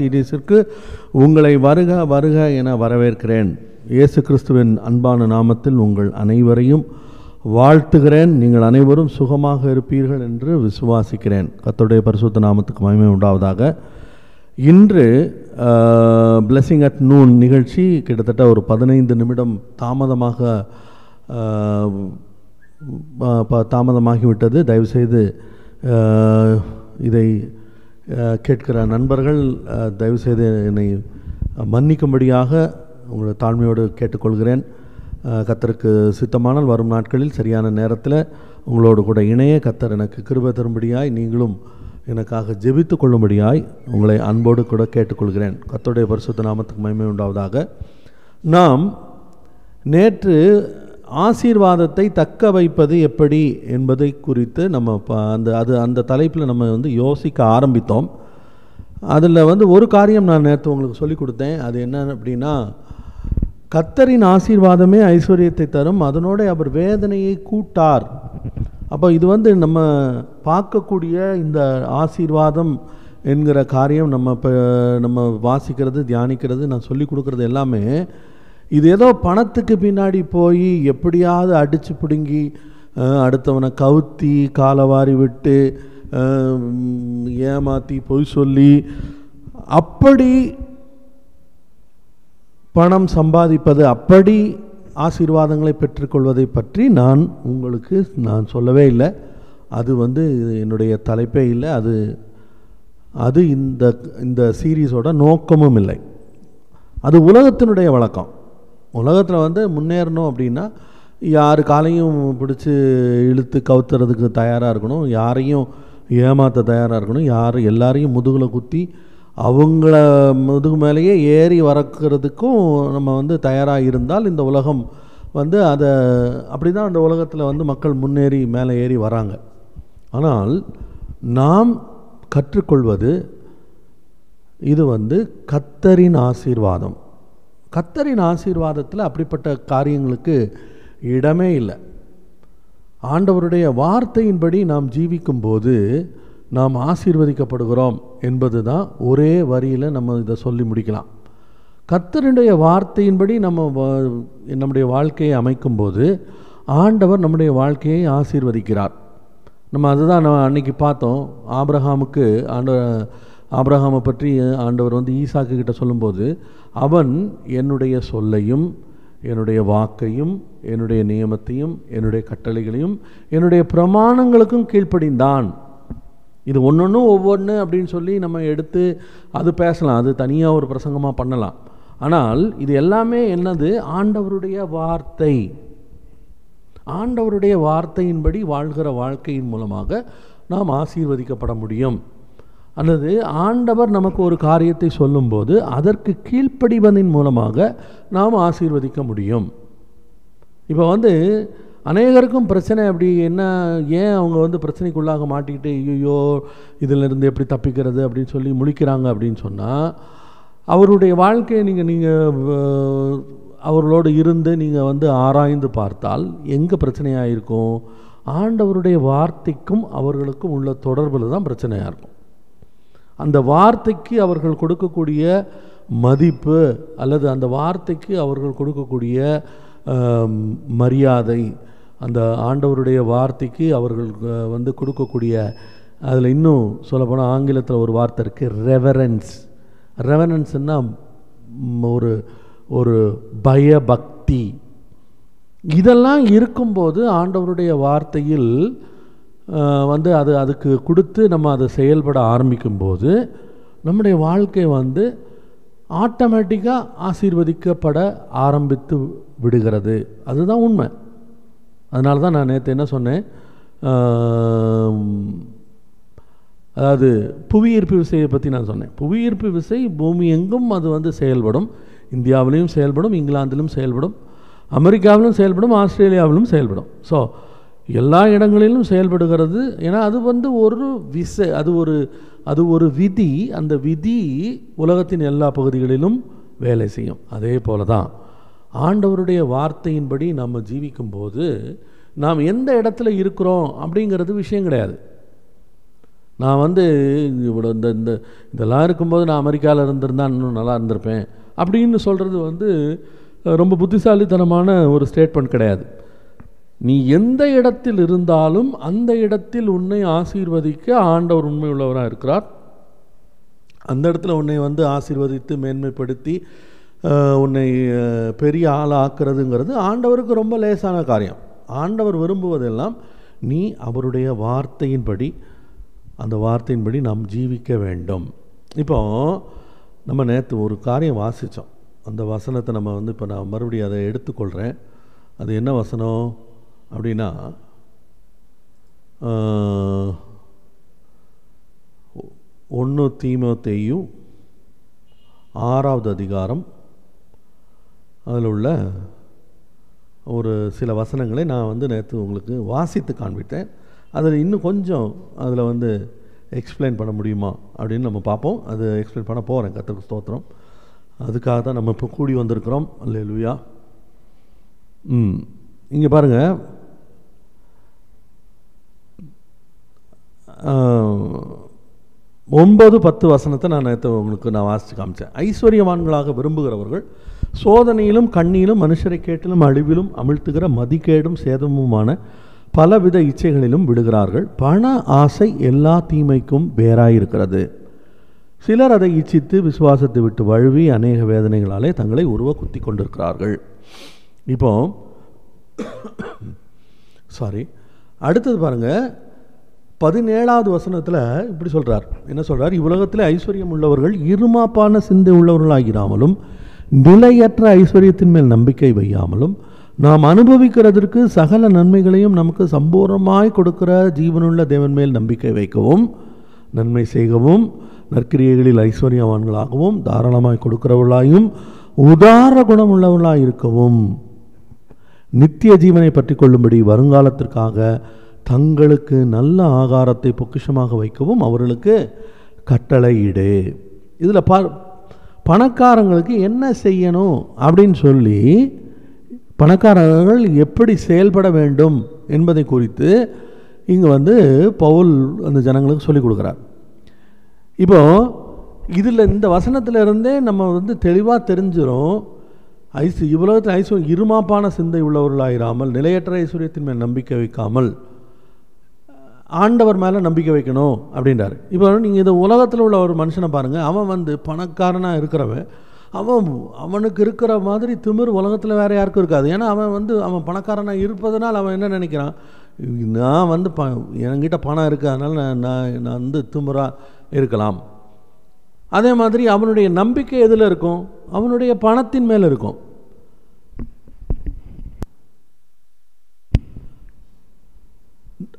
சீரீஸிற்கு உங்களை வருக வருக என வரவேற்கிறேன். இயேசு கிறிஸ்துவின் அன்பான நாமத்தில் உங்கள் அனைவரையும் வாழ்த்துகிறேன். நீங்கள் அனைவரும் சுகமாக இருப்பீர்கள் என்று விசுவாசிக்கிறேன். கர்த்தருடைய பரிசுத்த நாமத்துக்கு மகிமை உண்டாவதாக. இன்று பிளெஸிங் அட் நூன் நிகழ்ச்சி கிட்டத்தட்ட ஒரு பதினைந்து நிமிடம் தாமதமாக தாமதமாகிவிட்டது. தயவுசெய்து இதை கேட்கிற நண்பர்கள் தயவுசெய்து என்னை மன்னிக்கும்படியாக உங்களை தாழ்மையோடு கேட்டுக்கொள்கிறேன். கத்தருக்கு சித்தமானால் வரும் நாட்களில் சரியான நேரத்தில் உங்களோடு கூட இணைய கத்தர் எனக்கு கிருபை தரும்படியாய் நீங்களும் எனக்காக ஜெபித்து கொள்ளும்படியாய் உங்களை அன்போடு கூட கேட்டுக்கொள்கிறேன். கத்தருடைய பரிசுத்த நாமத்துக்கு மகிமை உண்டாவதாக. நாம் நேற்று ஆசீர்வாதத்தை தக்க வைப்பது எப்படி என்பதை குறித்து நம்ம ப- அந்த அது அந்த தலைப்பில் நம்ம வந்து யோசிக்க ஆரம்பித்தோம். அதில் வந்து ஒரு காரியம் நான் நேற்று உங்களுக்கு சொல்லி கொடுத்தேன். அது என்ன அப்படின்னா கத்தரின் ஆசீர்வாதமே ஐஸ்வர்யத்தை தரும். அதனோட அவர் வேதனையை கூட்டார். அப்போ இது வந்து நம்ம பார்க்கக்கூடிய இந்த ஆசீர்வாதம் என்கிற காரியம் நம்ம இப்போ நம்ம வாசிக்கிறது தியானிக்கிறது நான் சொல்லி கொடுக்குறது எல்லாமே இது ஏதோ பணத்துக்கு பின்னாடி போய் எப்படியாவது அடித்து பிடுங்கி அடுத்தவனை கவுத்தி காலவாரி விட்டு ஏமாற்றி பொய் சொல்லி அப்படி பணம் சம்பாதிப்பது அப்படி ஆசீர்வாதங்களை பெற்றுக்கொள்வதை பற்றி நான் உங்களுக்கு நான் சொல்லவே இல்லை. அது வந்து என்னுடைய தலைப்பே இல்லை. அது அது இந்த இந்த சீரீஸோட நோக்கமும் இல்லை. அது உலகத்தினுடைய வழக்கம். உலகத்தில் வந்து முன்னேறணும் அப்படின்னா யார் காலையும் பிடிச்சி இழுத்து கவுத்துறதுக்கு தயாராக இருக்கணும் யாரையும் ஏமாற்ற தயாராக இருக்கணும் யார் எல்லாரையும் முதுகில் குத்தி அவங்கள முதுகு மேலேயே ஏறி வரக்கிறதுக்கும் நம்ம வந்து தயாராக இருந்தால் இந்த உலகம் வந்து அதை அப்படி தான் அந்த உலகத்தில் வந்து மக்கள் முன்னேறி மேலே ஏறி வராங்க. ஆனால் நாம் கற்றுக்கொள்வது இது வந்து கத்தரின் ஆசீர்வாதம். கத்தரின் ஆசீர்வாதத்தில் அப்படிப்பட்ட காரியங்களுக்கு இடமே இல்லை. ஆண்டவருடைய வார்த்தையின்படி நாம் ஜீவிக்கும்போது நாம் ஆசீர்வதிக்கப்படுகிறோம் என்பது தான் ஒரே வரியில் நம்ம இதை சொல்லி முடிக்கலாம். கர்த்தருடைய வார்த்தையின்படி நம்ம நம்முடைய வாழ்க்கையை அமைக்கும்போது ஆண்டவர் நம்முடைய வாழ்க்கையை ஆசீர்வதிக்கிறார். நம்ம அதுதான் நம்ம அன்னைக்கு பார்த்தோம். ஆப்ரஹாமுக்கு ஆண்ட ஆப்ரஹாமை பற்றி ஆண்டவர் வந்து ஈசாக்கு கிட்ட சொல்லும்போது அவன் என்னுடைய சொல்லையும் என்னுடைய வாக்கையும் என்னுடைய நியமத்தையும் என்னுடைய கட்டளைகளையும் என்னுடைய பிரமாணங்களுக்கும் கீழ்ப்படிந்தான். இது ஒன்று ஒன்று ஒவ்வொன்று அப்படின்னு சொல்லி நம்ம எடுத்து அது பேசலாம். அது தனியாக ஒரு பிரசங்கமாக பண்ணலாம். ஆனால் இது எல்லாமே என்னது? ஆண்டவருடைய வார்த்தை. ஆண்டவருடைய வார்த்தையின்படி வாழ்கிற வாழ்க்கையின் மூலமாக நாம் ஆசீர்வதிக்கப்பட முடியும். அல்லது ஆண்டவர் நமக்கு ஒரு காரியத்தை சொல்லும்போது அதற்கு கீழ்ப்படிவதன் மூலமாக நாம் ஆசீர்வதிக்க முடியும். இப்போ வந்து அநேகருக்கும் பிரச்சனை அப்படி என்ன ஏன் அவங்க வந்து பிரச்சனைக்குள்ளாக மாட்டிக்கிட்டு ஐயோ இதிலிருந்து எப்படி தப்பிக்கிறது அப்படின்னு சொல்லி முழிக்கிறாங்க அப்படின்னு சொன்னால் அவருடைய வாழ்க்கையை நீங்கள் நீங்கள் அவர்களோடு இருந்து நீங்கள் வந்து ஆராய்ந்து பார்த்தால் எங்கே பிரச்சனையாக இருக்கும்? ஆண்டவருடைய வார்த்தைக்கும் அவர்களுக்கும் உள்ள தொடர்பில் தான் பிரச்சனையாக இருக்கும். அந்த வார்த்தைக்கு அவர்கள் கொடுக்கக்கூடிய மதிப்பு அல்லது அந்த வார்த்தைக்கு அவர்கள் கொடுக்கக்கூடிய மரியாதை அந்த ஆண்டவருடைய வார்த்தைக்கு அவர்கள் வந்து கொடுக்கக்கூடிய அதில் இன்னும் சொல்லப்போனால் ஆங்கிலத்தில் ஒரு வார்த்தை இருக்குது ரெவரன்ஸ் ரெவரன்ஸ்னா ஒரு ஒரு பயபக்தி. இதெல்லாம் இருக்கும்போது ஆண்டவருடைய வார்த்தையில் வந்து அது அதுக்கு கொடுத்து நம்ம அதை செயல்பட ஆரம்பிக்கும்போது நம்முடைய வாழ்க்கை வந்து ஆட்டோமேட்டிக்காக ஆசீர்வதிக்கப்பட ஆரம்பித்து விடுகிறது. அதுதான் உண்மை. அதனால தான் நான் நேற்று என்ன சொன்னேன்? அதாவது புவியீர்ப்பு விசையை பற்றி நான் சொன்னேன். புவியீர்ப்பு விசை பூமி எங்கும் அது வந்து செயல்படும். இந்தியாவிலையும் செயல்படும் இங்கிலாந்திலும் செயல்படும் அமெரிக்காவிலும் செயல்படும் ஆஸ்திரேலியாவிலும் செயல்படும். ஸோ எல்லா இடங்களிலும் செயல்படுகிறது. ஏன்னா அது வந்து ஒரு விசை அது ஒரு அது ஒரு விதி. அந்த விதி உலகத்தின் எல்லா பகுதிகளிலும் வேலை செய்யும். அதே போல தான். ஆண்டவருடைய வார்த்தையின்படி நம்ம ஜீவிக்கும்போது நாம் எந்த இடத்துல இருக்கிறோம் அப்படிங்கிறது விஷயம் கிடையாது. நான் வந்து இவ்வளோ இந்த இந்த இதெல்லாம் இருக்கும்போது நான் அமெரிக்காவில் இருந்திருந்தா இன்னும் நல்லா இருந்திருப்பேன். அப்படின்னு சொல்கிறது வந்து ரொம்ப புத்திசாலித்தனமான ஒரு ஸ்டேட்மெண்ட் கிடையாது. நீ எந்த இடத்தில் இருந்தாலும் அந்த இடத்தில் உன்னை ஆசீர்வதிக்க ஆண்டவர் உண்மை உள்ளவராக இருக்கிறார். அந்த இடத்துல உன்னை வந்து ஆசீர்வதித்து மேன்மைப்படுத்தி உன்னை பெரிய ஆள் ஆண்டவருக்கு ரொம்ப லேசான காரியம். ஆண்டவர் விரும்புவதெல்லாம் நீ அவருடைய வார்த்தையின்படி அந்த வார்த்தையின்படி நாம் ஜீவிக்க வேண்டும். இப்போ நம்ம நேற்று ஒரு காரியம் வாசித்தோம் அந்த வசனத்தை நம்ம வந்து இப்போ நான் மறுபடியும் அதை எடுத்துக்கொள்கிறேன் அது என்ன வசனம்? அப்படின்னா ஒன்று தீமத்தையும் ஆறாவது அதிகாரம் அதில் உள்ள ஒரு சில வசனங்களை நான் வந்து நேற்று உங்களுக்கு வாசித்து காண்பித்தேன். அதில் இன்னும் கொஞ்சம் அதில் வந்து எக்ஸ்பிளைன் பண்ண முடியுமா அப்படின்னு நம்ம பார்ப்போம். அது எக்ஸ்பிளைன் பண்ண போகிறேன் கற்றுக்கு ஸ்தோத்திரம். அதுக்காக தான் நம்ம இப்போ கூடி வந்திருக்கிறோம். அல்லேலூயா. ம் இங்கே பாருங்கள் ஒன்பது பத்து வசனத்தை நான் நேற்று உங்களுக்கு நான் வாசித்து காமிச்சேன். ஐஸ்வர்யவான்களாக விரும்புகிறவர்கள் சோதனையிலும் கண்ணியிலும் மனுஷரை கேட்டிலும் அழிவிலும் அமிழ்த்துகிற மதிக்கேடும் சேதமுமான பலவித இச்சைகளிலும் விடுகிறார்கள் பண ஆசை எல்லா தீமைக்கும் வேறாயிருக்கிறது. சிலர் அதை இச்சித்து விசுவாசத்தை விட்டு வழுவி அநேக வேதனைகளாலே தங்களை உருவ குத்தி கொண்டிருக்கிறார்கள். இப்போ சாரி அடுத்தது பாருங்க பதினேழாவது வசனத்தில் இப்படி சொல்கிறார் என்ன சொல்கிறார் இவ்வுலகத்தில் ஐஸ்வர்யம் உள்ளவர்கள் இருமாப்பான சிந்தை உள்ளவர்களாகிறாமலும் நிலையற்ற ஐஸ்வர்யத்தின் மேல் நம்பிக்கை வையாமலும் நாம் அனுபவிக்கிறதற்கு சகல நன்மைகளையும் நமக்கு சம்பூர்ணமாய் கொடுக்கிற ஜீவனுள்ள தேவன் மேல் நம்பிக்கை வைக்கவும் நன்மை செய்கவும் நற்கிரியைகளில் ஐஸ்வர்யவான்களாகவும் தாராளமாய் கொடுக்கிறவர்களாயும் உதார குணம் உள்ளவர்களாய் இருக்கவும் நித்திய ஜீவனை பற்றி கொள்ளும்படி வருங்காலத்திற்காக தங்களுக்கு நல்ல ஆகாரத்தை பொக்கிஷமாக வைக்கவும் அவர்களுக்கு கட்டளையிடு இதில் ப பணக்காரங்களுக்கு என்ன செய்யணும் அப்படின்னு சொல்லி பணக்காரர்கள் எப்படி செயல்பட வேண்டும் என்பதை குறித்து இங்கே வந்து பவுல் அந்த ஜனங்களுக்கு சொல்லிக் கொடுக்குறார். இப்போ இதில் இந்த வசனத்திலிருந்தே நம்ம வந்து தெளிவாக தெரிஞ்சிடும் ஐஸ் இவ்வுலகத்தில் ஐஸ்வர் இருமாப்பான சிந்தை உள்ளவர்களாயிராமல் நிலையற்ற ஐஸ்வர்யத்தின் மேல் நம்பிக்கை வைக்காமல் ஆண்டவர் மேலே நம்பிக்கை வைக்கணும் அப்படின்றாரு. இப்போ நீங்கள் இந்த உலகத்தில் உள்ள ஒரு மனுஷனை பாருங்கள் அவன் வந்து பணக்காரனாக இருக்கிறவன் அவன் அவனுக்கு இருக்கிற மாதிரி திமிர் உலகத்தில் வேறு யாருக்கும் இருக்காது. ஏன்னா அவன் வந்து அவன் பணக்காரனாக இருப்பதனால் அவன் என்ன நினைக்கிறான்? நான் வந்து ப என்கிட்ட பணம் இருக்குது அதனால் நான் நான் நான் வந்து திமிராக இருக்கலாம். அதே மாதிரி அவனுடைய நம்பிக்கை எதில் இருக்கும்? அவனுடைய பணத்தின் மேலே இருக்கும்.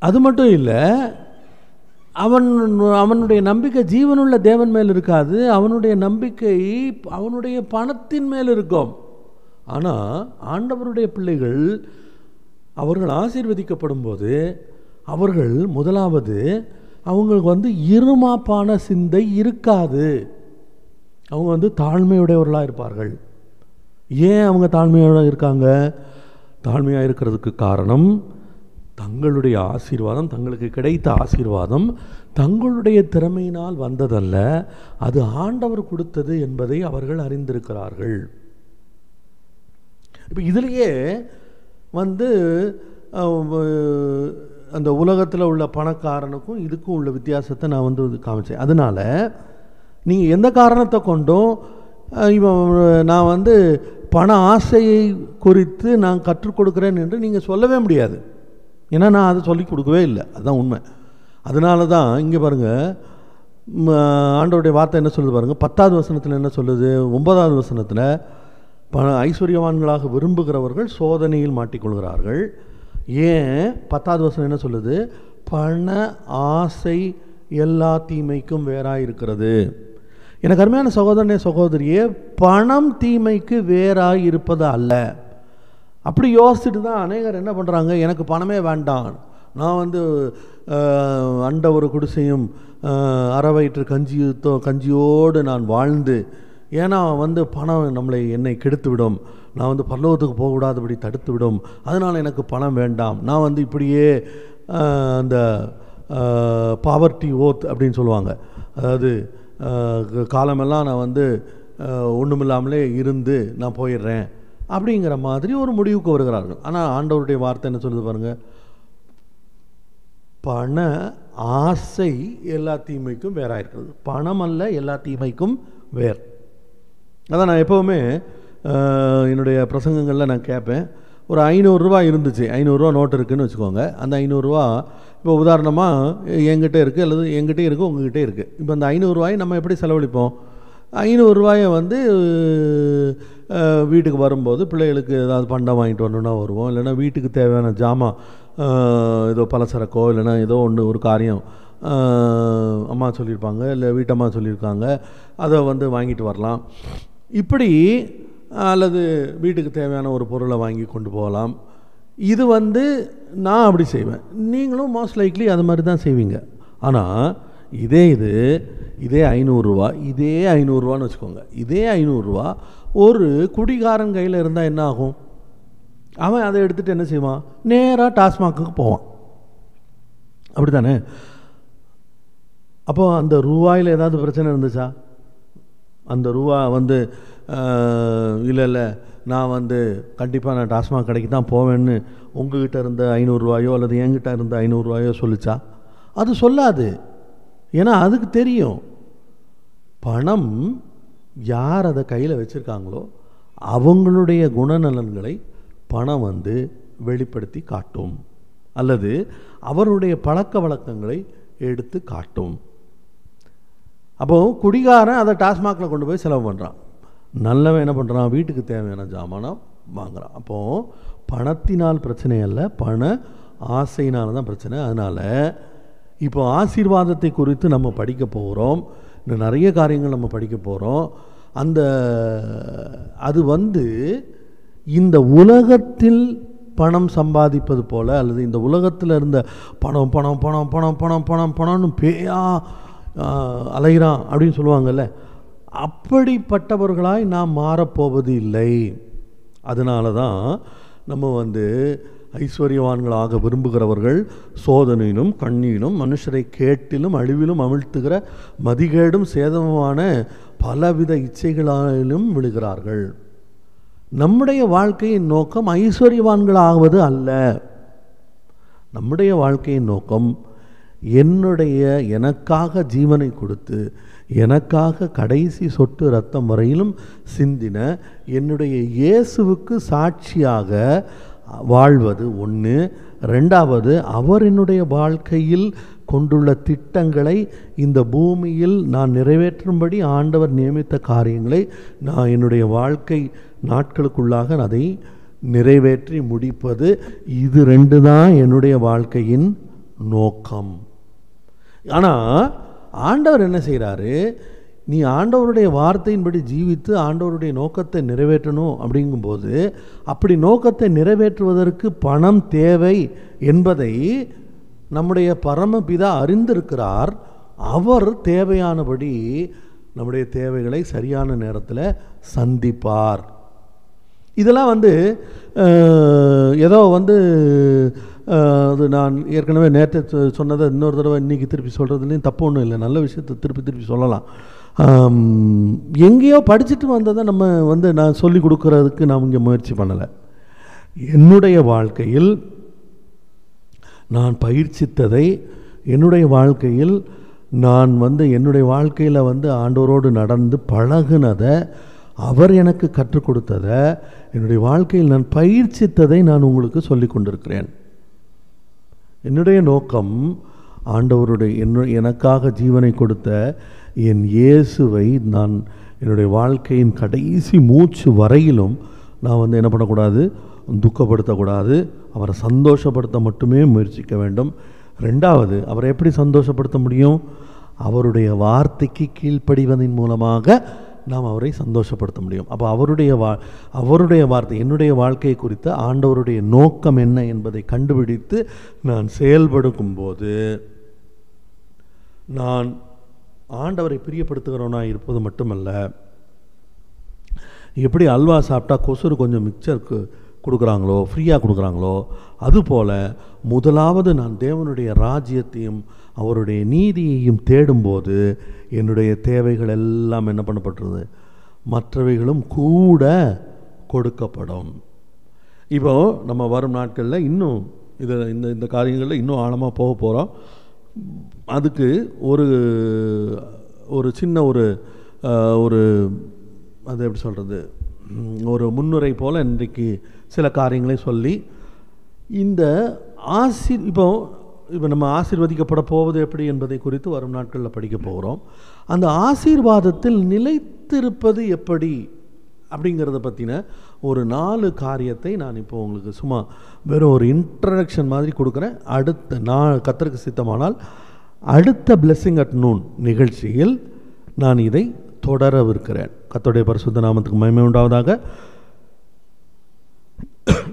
அது மட்டும் இல்லை அவன் அவனுடைய நம்பிக்கை ஜீவனுள்ள தேவன் மேல் இருக்காது அவனுடைய நம்பிக்கை அவனுடைய பணத்தின் மேல் இருக்கும். ஆனால் ஆண்டவருடைய பிள்ளைகள் அவர்கள் ஆசீர்வதிக்கப்படும் போது அவர்கள் முதலாவது அவங்களுக்கு வந்து இருமாப்பான சிந்தை இருக்காது. அவங்க வந்து தாழ்மையுடையவர்களாக இருப்பார்கள். ஏன் அவங்க தாழ்மையோடு இருக்காங்க? தாழ்மையாக இருக்கிறதுக்கு காரணம் தங்களுடைய ஆசீர்வாதம் தங்களுக்கு கிடைத்த ஆசீர்வாதம் தங்களுடைய திறமையினால் வந்ததல்ல அது ஆண்டவர் கொடுத்தது என்பதை அவர்கள் அறிந்திருக்கிறார்கள். இப்போ இதுலேயே வந்து அந்த உலகத்தில் உள்ள பணக்காரனுக்கும் இதுக்கும் உள்ள வித்தியாசத்தை நான் வந்து காமிச்சேன். அதனால் நீங்கள் எந்த காரணத்தை கொண்டும் இவன் நான் வந்து பண ஆசையை குறித்து நான் கற்றுக் கொடுக்குறேன் என்று நீங்கள் சொல்லவே முடியாது. ஏன்னா நான் அதை சொல்லி கொடுக்கவே இல்லை. அதுதான் உண்மை. அதனால தான் இங்கே பாருங்கள் ஆண்டவருடைய வார்த்தை என்ன சொல்லுது பாருங்கள் பத்தாவது வசனத்தில் என்ன சொல்லுது ஒன்பதாவது வசனத்தில் பண ஐஸ்வர்யவான்களாக விரும்புகிறவர்கள் சோதனையில் மாட்டிக்கொள்கிறார்கள். ஏன்? பத்தாவது வசனம் என்ன சொல்லுது பண ஆசை எல்லா தீமைக்கும் வேறாக இருக்கிறது எனக்கு அருமையான சகோதரனே சகோதரியே பணம் தீமைக்கு வேறாக இருப்பது அல்ல. அப்படி யோசிச்சுட்டு தான் அநேகர் என்ன பண்ணுறாங்க எனக்கு பணமே வேண்டாம். நான் வந்து அண்ட ஒரு குடிசையும் அறவயிற்று கஞ்சியத்தோ கஞ்சியோடு நான் வாழ்ந்து ஏன்னா வந்து பணம் நம்மளை என்னை கெடுத்து விடும் நான் வந்து பல்லவத்துக்கு போகக்கூடாதபடி தடுத்து விடும் அதனால் எனக்கு பணம் வேண்டாம். நான் வந்து இப்படியே அந்த பாவர்ட்டி ஓத் அப்படின்னு சொல்லுவாங்க. அதாவது காலமெல்லாம் நான் வந்து ஒன்றுமில்லாமலே இருந்து நான் போயிடுறேன். அப்படிங்கிற மாதிரி ஒரு முடிவுக்கு வருகிறார்கள். ஆனால் ஆண்டவருடைய வார்த்தை என்ன சொல்லுது பாருங்கள் பண ஆசை எல்லா தீமைக்கும் வேறாக இருக்கிறது பணம் அல்ல எல்லா தீமைக்கும் வேர். அதான் நான் எப்போவுமே என்னுடைய பிரசங்கங்களில் நான் கேட்பேன். ஒரு ஐநூறுரூவா இருந்துச்சு. ஐநூறுரூவா நோட்டு இருக்குன்னு வச்சுக்கோங்க. அந்த ஐநூறுரூவா இப்போ உதாரணமாக என்கிட்ட இருக்குது அல்லது எங்கிட்டே இருக்குது உங்ககிட்ட இருக்குது இப்போ அந்த ஐநூறுரூவாயை நம்ம எப்படி செலவழிப்போம்? ஐநூறுரூவாயை வந்து வீட்டுக்கு வரும்போது பிள்ளைகளுக்கு ஏதாவது பண்டம் வாங்கிட்டு வரணுன்னா வருவோம். இல்லைன்னா வீட்டுக்கு தேவையான ஜாமான் ஏதோ பலசரக்கோ இல்லைன்னா ஏதோ ஒன்று ஒரு காரியம் அம்மா சொல்லியிருப்பாங்க இல்லை வீட்டம்மா சொல்லியிருக்காங்க அதை வந்து வாங்கிட்டு வரலாம். இப்படி அல்லது வீட்டுக்கு தேவையான ஒரு பொருளை வாங்கி கொண்டு போகலாம். இது வந்து நான் அப்படி செய்வேன். நீங்களும் மோஸ்ட் லைக்லி அது மாதிரி தான் செய்வீங்க. ஆனால் இதே இது இதே ஐநூறுரூவா இதே ஐநூறுரூவான்னு வச்சுக்கோங்க. இதே ஐநூறுரூவா ஒரு குடிகாரன் கையில் இருந்தால் என்ன ஆகும்? அவன் அதை எடுத்துகிட்டு என்ன செய்வான்? நேராக டாஸ்மாகுக்கு போவான். அப்படி தானே அப்போது அந்த ரூபாயில் ஏதாவது பிரச்சனை இருந்துச்சா? அந்த ரூபா வந்து இல்லை இல்லை நான் வந்து கண்டிப்பாக நான் டாஸ்மாக் கடைக்கு தான் போவேன்னு உங்ககிட்ட இருந்த ஐநூறுரூவாயோ அல்லது என்கிட்ட இருந்த ஐநூறுரூவாயோ சொல்லிச்சா? அது சொல்லாது. ஏன்னா அதுக்கு தெரியும். பணம் யார் அதை கையில் வச்சுருக்காங்களோ அவங்களுடைய குணநலன்களை பணம் வந்து வெளிப்படுத்தி காட்டும். அல்லது அவருடைய பழக்க வழக்கங்களை எடுத்து காட்டும். அப்போ குடிகாரன் அதை டாஸ்மாகில் கொண்டு போய் செலவு பண்ணுறான் நல்லவன் என்ன பண்ணுறான் வீட்டுக்கு தேவையான ஜாமானம் வாங்குறான். அப்போது பணத்தினால் பிரச்சனை அல்ல பண ஆசையினால் தான் பிரச்சனை. அதனால் இப்போ ஆசீர்வாதத்தை குறித்து நம்ம படிக்க போகிறோம் இன்னும் நிறைய காரியங்கள் நம்ம படிக்க போகிறோம் அந்த அது வந்து இந்த உலகத்தில் பணம் சம்பாதிப்பது போல் அல்லது இந்த உலகத்தில் இருந்த பணம் பணம் பணம் பணம் பணம் பணம் பணம்னு பேயா அலைகிறான் அப்படின்னு சொல்லுவாங்கல்ல. அப்படிப்பட்டவர்களாய் நாம் மாறப்போவது இல்லை. அதனால தான் நம்ம வந்து ஐஸ்வர்யவான்களாக விரும்புகிறவர்கள் சோதனையிலும் கண்ணியிலும் மனுஷரை கேட்டிலும் அழிவிலும் அமிழ்த்துகிற மதிகேடும் சேதமுமான பலவித இச்சைகளாலும் விழுகிறார்கள். நம்முடைய வாழ்க்கையின் நோக்கம் ஐஸ்வர்யவான்களாவது அல்ல. நம்முடைய வாழ்க்கையின் நோக்கம் என்னுடைய எனக்காக ஜீவனை கொடுத்து எனக்காக கடைசி சொட்டு ரத்தம் வரையிலும் சிந்தின என்னுடைய இயேசுவுக்கு சாட்சியாக வாழ்வது ஒன்று ரெண்டாவது அவர் என்னுடைய வாழ்க்கையில் கொண்டுள்ள திட்டங்களை இந்த பூமியில் நான் நிறைவேற்றும்படி ஆண்டவர் நியமித்த காரியங்களை நான் என்னுடைய வாழ்க்கை நாட்களுக்குள்ளாக அதை நிறைவேற்றி முடிப்பது. இது ரெண்டு தான் என்னுடைய வாழ்க்கையின் நோக்கம். ஆனால் ஆண்டவர் என்ன செய்கிறாரு நீ ஆண்டவருடைய வார்த்தையின்படி ஜீவித்து ஆண்டவருடைய நோக்கத்தை நிறைவேற்றணும் அப்படிங்கும்போது அப்படி நோக்கத்தை நிறைவேற்றுவதற்கு பணம் தேவை என்பதை நம்முடைய பரமபிதா அறிந்திருக்கிறார். அவர் தேவையானபடி நம்முடைய தேவைகளை சரியான நேரத்தில் சந்திப்பார். இதெல்லாம் வந்து ஏதோ வந்து அது நான் ஏற்கனவே நேற்று சொ- சொன்னதை இன்னொரு தடவை இன்றைக்கி திருப்பி சொல்கிறதுலேயும் தப்பு ஒன்றும் இல்லை. நல்ல விஷயத்தை திருப்பி திருப்பி சொல்லலாம். எங்கேயோ படிச்சுட்டு வந்ததை நம்ம வந்து நான் சொல்லி கொடுக்குறதுக்கு நான் இங்கே முயற்சி பண்ணலை. என்னுடைய வாழ்க்கையில் நான் பயிற்சித்ததை என்னுடைய வாழ்க்கையில் நான் வந்து என்னுடைய வாழ்க்கையில் வந்து ஆண்டவரோடு நடந்து பழகுனதை அவர் எனக்கு கற்றுக் கொடுத்ததை என்னுடைய வாழ்க்கையில் நான் பயிற்சித்ததை நான் உங்களுக்கு சொல்லிக் கொண்டிருக்கிறேன். என்னுடைய நோக்கம் ஆண்டவருடைய என்ன எனக்காக ஜீவனை கொடுத்த என் இயேசுவை நான் என்னுடைய வாழ்க்கையின் கடைசி மூச்சு வரையிலும் நான் வந்து என்ன பண்ணக்கூடாது? துக்கப்படுத்தக்கூடாது. அவரை சந்தோஷப்படுத்த மட்டுமே முயற்சிக்க வேண்டும். ரெண்டாவது அவரை எப்படி சந்தோஷப்படுத்த முடியும்? அவருடைய வார்த்தைக்கு கீழ்ப்படிவதன் மூலமாக நாம் அவரை சந்தோஷப்படுத்த முடியும். அப்போ அவருடைய வா அவருடைய வார்த்தை என்னுடைய வாழ்க்கை குறித்த ஆண்டவருடைய நோக்கம் என்ன என்பதை கண்டுபிடித்து நான் செயல்படுக்கும் போது நான் ஆண்டவரை பிரியப்படுத்துகிறவனாக இருப்பது மட்டுமல்ல. எப்படி அல்வா சாப்பிட்டா கொசுறு கொஞ்சம் மிக்சருக்கு கொடுக்குறாங்களோ ஃப்ரீயாக கொடுக்குறாங்களோ அதுபோல் முதலாவது நான் தேவனுடைய ராஜ்யத்தையும் அவருடைய நீதியையும் தேடும்போது என்னுடைய தேவைகள் எல்லாம் என்ன பண்ணப்பட்டுருது மற்றவைகளும் கூட கொடுக்கப்படும். இப்போது நம்ம வரும் நாட்களில் இன்னும் இதை இந்த இந்த காரியங்களில் இன்னும் ஆழமாக போக போகிறோம் அதுக்கு ஒரு ஒரு சின்ன ஒரு ஒரு அது எப்படி சொல்கிறது ஒரு முன்னுரை போல் இன்றைக்கு சில காரியங்களை சொல்லி இந்த ஆசிர் இப்போ இப்போ நம்ம ஆசீர்வதிக்கப்பட போவது எப்படி என்பதை குறித்து வரும் நாட்களில் படிக்க போகிறோம் அந்த ஆசீர்வாதத்தில் நிலைத்திருப்பது எப்படி அப்படிங்கிறத பற்றின ஒரு நாலு காரியத்தை நான் இப்போ உங்களுக்கு சும்மா வெறும் ஒரு இன்ட்ரடக்ஷன் மாதிரி கொடுக்குறேன். அடுத்த நான் கத்தருக்கு சித்தமானால் அடுத்த பிளெஸ்ஸிங் அட் நூன் நிகழ்ச்சியில் நான் இதை தொடரவிருக்கிறேன். கத்தோடைய பரிசுத்த நாமத்துக்கு மயமே உண்டாவதாக.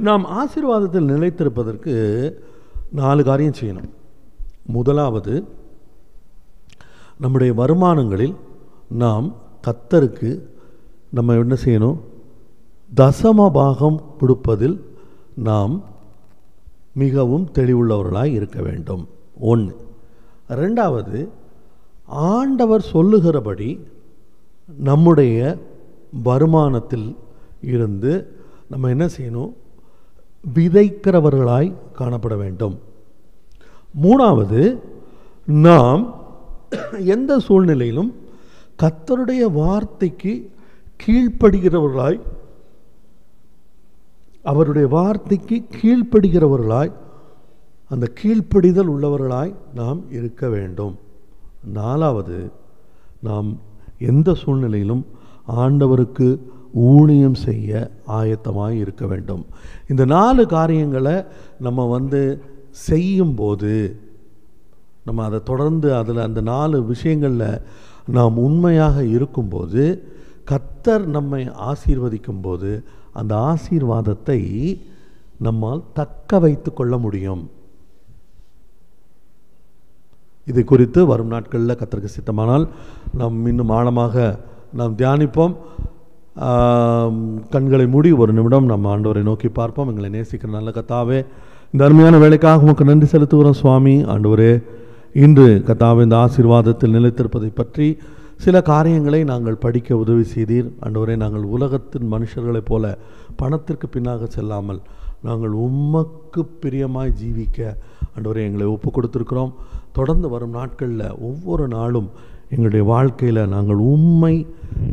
நாம் ஆசீர்வாதத்தில் நிலைத்திருப்பதற்கு நாலு காரியம் செய்யணும். முதலாவது நம்முடைய வருமானங்களில் நாம் கத்தருக்கு நம்ம என்ன செய்யணும்? தசம பாகம் கொடுப்பதில் நாம் மிகவும் தெளிவுள்ளவர்களாய் இருக்க வேண்டும். ஒன்று ரெண்டாவது ஆண்டவர் சொல்லுகிறபடி நம்முடைய வருமானத்தில் இருந்து நம்ம என்ன செய்யணும்? விதைக்கிறவர்களாய் காணப்பட வேண்டும். மூணாவது நாம் எந்த சூழ்நிலையிலும் கத்தருடைய வார்த்தைக்கு கீழ்ப்படுகிறவர்களாய் அவருடைய வார்த்தைக்கு கீழ்ப்படுகிறவர்களாய் அந்த கீழ்ப்படிதல் உள்ளவர்களாய் நாம் இருக்க வேண்டும். நாலாவது நாம் எந்த சூழ்நிலையிலும் ஆண்டவருக்கு ஊழியம் செய்ய ஆயத்தமாக இருக்க வேண்டும். இந்த நாலு காரியங்களை நம்ம வந்து செய்யும்போது நம்ம அதை தொடர்ந்து அதில் அந்த நாலு விஷயங்களில் நாம் உண்மையாக இருக்கும்போது கத்தர் நம்மை ஆசீர்வதிக்கும் போது அந்த ஆசீர்வாதத்தை நம்மால் தக்க வைத்து கொள்ள முடியும். இது குறித்து வரும் நாட்களில் கத்தருக்கு சித்தமானால் நாம் இன்னும் ஆழமாக நாம் தியானிப்போம். கண்களை மூடி ஒரு நிமிடம் நம்ம ஆண்டவரை நோக்கி பார்ப்போம். எங்களை நேசிக்கிற நல்ல கத்தாவே இந்த அருமையான வேலைக்காக உமக்கு நன்றி செலுத்துகிறோம் சுவாமி. ஆண்டவரே இன்று கத்தாவே இந்த ஆசீர்வாதத்தில் நிலைத்திருப்பதை பற்றி சில காரியங்களை நாங்கள் படிக்க உதவி செய்தீர். அன்றுவரை நாங்கள் உலகத்தின் மனுஷர்களைப் போல பணத்திற்கு பின்னாக செல்லாமல் நாங்கள் உமக்கு பிரியமாய் ஜீவிக்க ஆண்டவரே எங்களை ஒப்பு கொடுத்துருக்கிறோம். தொடர்ந்து வரும் நாட்களில் ஒவ்வொரு நாளும் எங்களுடைய வாழ்க்கையில் நாங்கள் உண்மை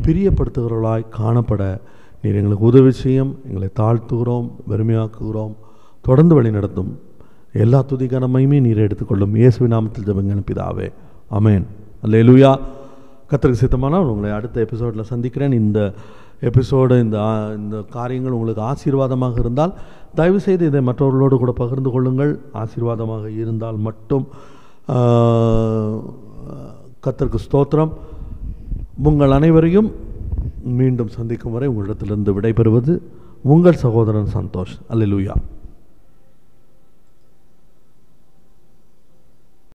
பிரியப்படுத்துகிறவர்களாய் காணப்பட நீர் எங்களுக்கு உதவி செய்யும் எங்களை தாழ்த்துகிறோம் வெறுமையாக்குகிறோம். தொடர்ந்து வழி நடத்தும். எல்லா துதிகரமையுமே நீரை நீர் எடுத்துக்கொள்ளும். இயேசுவி நாமத்தில் ஜெபங்க பிதாவே. அமேன் அல்லேலூயா. கத்திரிக்கு சித்தமானால் உங்களை அடுத்த எபிசோடில் சந்திக்கிறேன். இந்த எபிசோடு இந்த இந்த காரியங்கள் உங்களுக்கு ஆசீர்வாதமாக இருந்தால் தயவுசெய்து இதை மற்றவர்களோடு கூட பகிர்ந்து கொள்ளுங்கள். ஆசீர்வாதமாக இருந்தால் மட்டும் கத்திற்கு ஸ்தோத்திரம். உங்கள் அனைவரையும் மீண்டும் சந்திக்கும் வரை உங்களிடத்திலிருந்து விடைபெறுவது உங்கள் சகோதரன் சந்தோஷ். அல்லூயா